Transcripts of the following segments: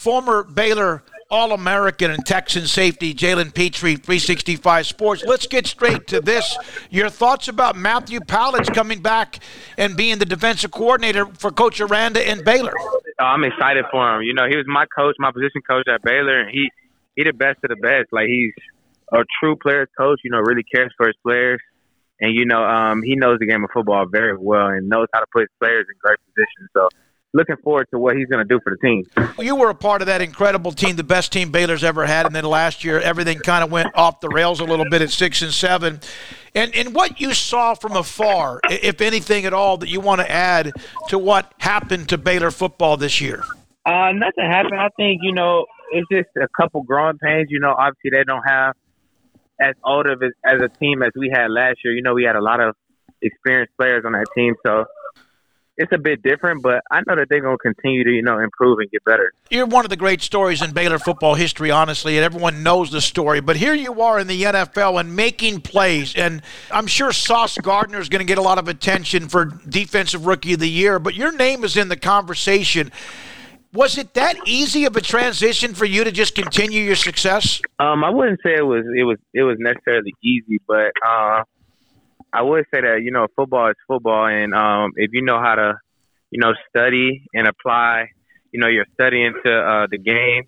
former Baylor All American and Texan safety Jalen Pitre, 365 Sports. Let's get straight to this. Your thoughts about Matthew Powledge coming back and being the defensive coordinator for Coach Aranda and Baylor? Oh, I'm excited for him. You know, he was my coach, my position coach at Baylor, and he he the best of the best. Like he's a true players coach. You know, really cares for his players, and you know, um, he knows the game of football very well and knows how to put his players in great positions. So looking forward to what he's going to do for the team. You were a part of that incredible team, the best team Baylor's ever had, and then last year everything kind of went off the rails a little bit at six and seven. And and what you saw from afar, if anything at all, that you want to add to what happened to Baylor football this year? Uh, nothing happened. I think you know it's just a couple growing pains. You know, obviously they don't have as old of as, as a team as we had last year. You know, we had a lot of experienced players on that team, so it's a bit different, but I know that they're going to continue to, you know, improve and get better. You're one of the great stories in Baylor football history, honestly, and everyone knows the story. But here you are in the NFL and making plays, and I'm sure Sauce Gardner is going to get a lot of attention for Defensive Rookie of the Year, but your name is in the conversation. Was it that easy of a transition for you to just continue your success? Um, I wouldn't say it was it was it was necessarily easy, but uh, I would say that you know football is football, and um, if you know how to, you know, study and apply, you know, your study into uh, the game,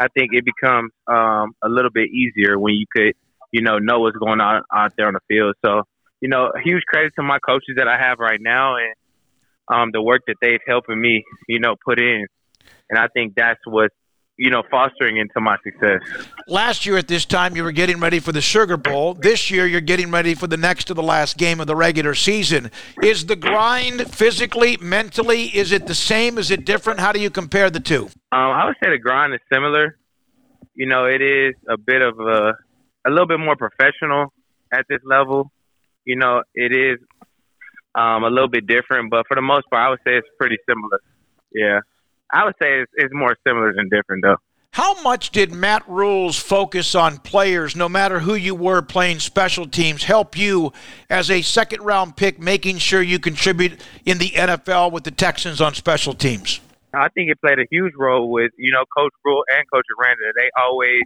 I think it becomes um, a little bit easier when you could, you know, know what's going on out there on the field. So, you know, huge credit to my coaches that I have right now, and um, the work that they've helping me, you know, put in, and I think that's what you know, fostering into my success. Last year at this time, you were getting ready for the Sugar Bowl. This year, you're getting ready for the next to the last game of the regular season. Is the grind physically, mentally, is it the same? Is it different? How do you compare the two? Um, I would say the grind is similar. You know, it is a bit of a, a little bit more professional at this level. You know, it is um, a little bit different, but for the most part, I would say it's pretty similar. Yeah. I would say it's, it's more similar than different, though. How much did Matt Rhule's focus on players, no matter who you were playing special teams, help you as a second round pick, making sure you contribute in the NFL with the Texans on special teams? I think it played a huge role with, you know, Coach Rhule and Coach Aranda. They always,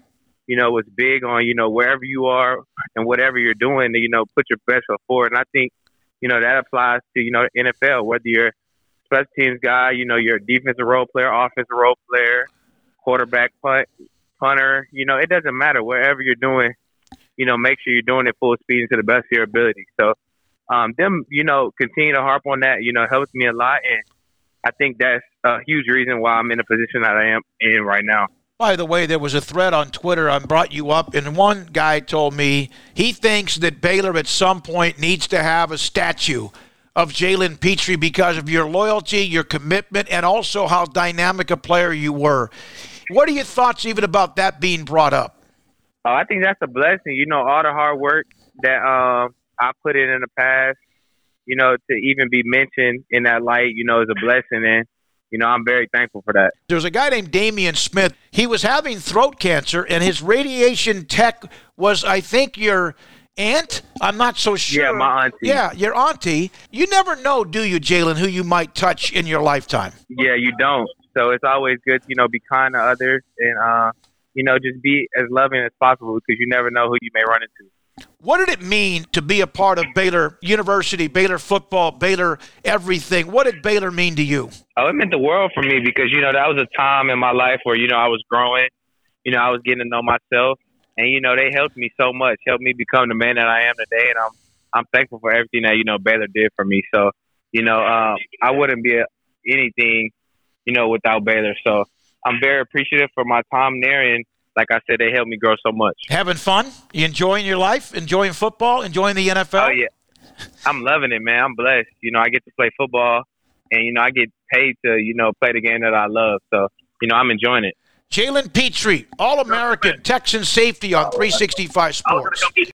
you know, was big on, you know, wherever you are and whatever you're doing, you know, put your best foot forward. And I think, you know, that applies to, you know, the NFL, whether you're special teams guy, you know, you're a defensive role player, offensive role player, quarterback, punt, punter. You know, it doesn't matter. Wherever you're doing, you know, make sure you're doing it full speed and to the best of your ability. So, um, them, you know, continue to harp on that, you know, helps me a lot. And I think that's a huge reason why I'm in the position that I am in right now. By the way, there was a thread on Twitter. I brought you up, and one guy told me he thinks that Baylor at some point needs to have a statue of Jalen Pitre because of your loyalty, your commitment, and also how dynamic a player you were. What are your thoughts even about that being brought up? Oh, I think that's a blessing. You know, all the hard work that uh, I put in in the past, you know, to even be mentioned in that light, you know, is a blessing. And, you know, I'm very thankful for that. There's a guy named Damian Smith. He was having throat cancer, and his radiation tech was, I think, your – aunt? I'm not so sure. Yeah, my auntie. Yeah, your auntie. You never know, do you, Jalen, who you might touch in your lifetime? Yeah, you don't. So it's always good, you know, be kind to others and, uh, you know, just be as loving as possible because you never know who you may run into. What did it mean to be a part of Baylor University, Baylor football, Baylor everything? What did Baylor mean to you? Oh, it meant the world for me because, you know, that was a time in my life where, you know, I was growing. You know, I was getting to know myself and you know they helped me so much, helped me become the man that I am today, and I'm I'm thankful for everything that you know Baylor did for me. So you know um, I wouldn't be a, anything you know without Baylor. So I'm very appreciative for my time there, and like I said, they helped me grow so much. Having fun, you enjoying your life, enjoying football, enjoying the NFL. Oh yeah, I'm loving it, man. I'm blessed. You know, I get to play football, and you know I get paid to you know play the game that I love. So you know I'm enjoying it. Jalen Pitre, All American Texan safety on 365 Sports.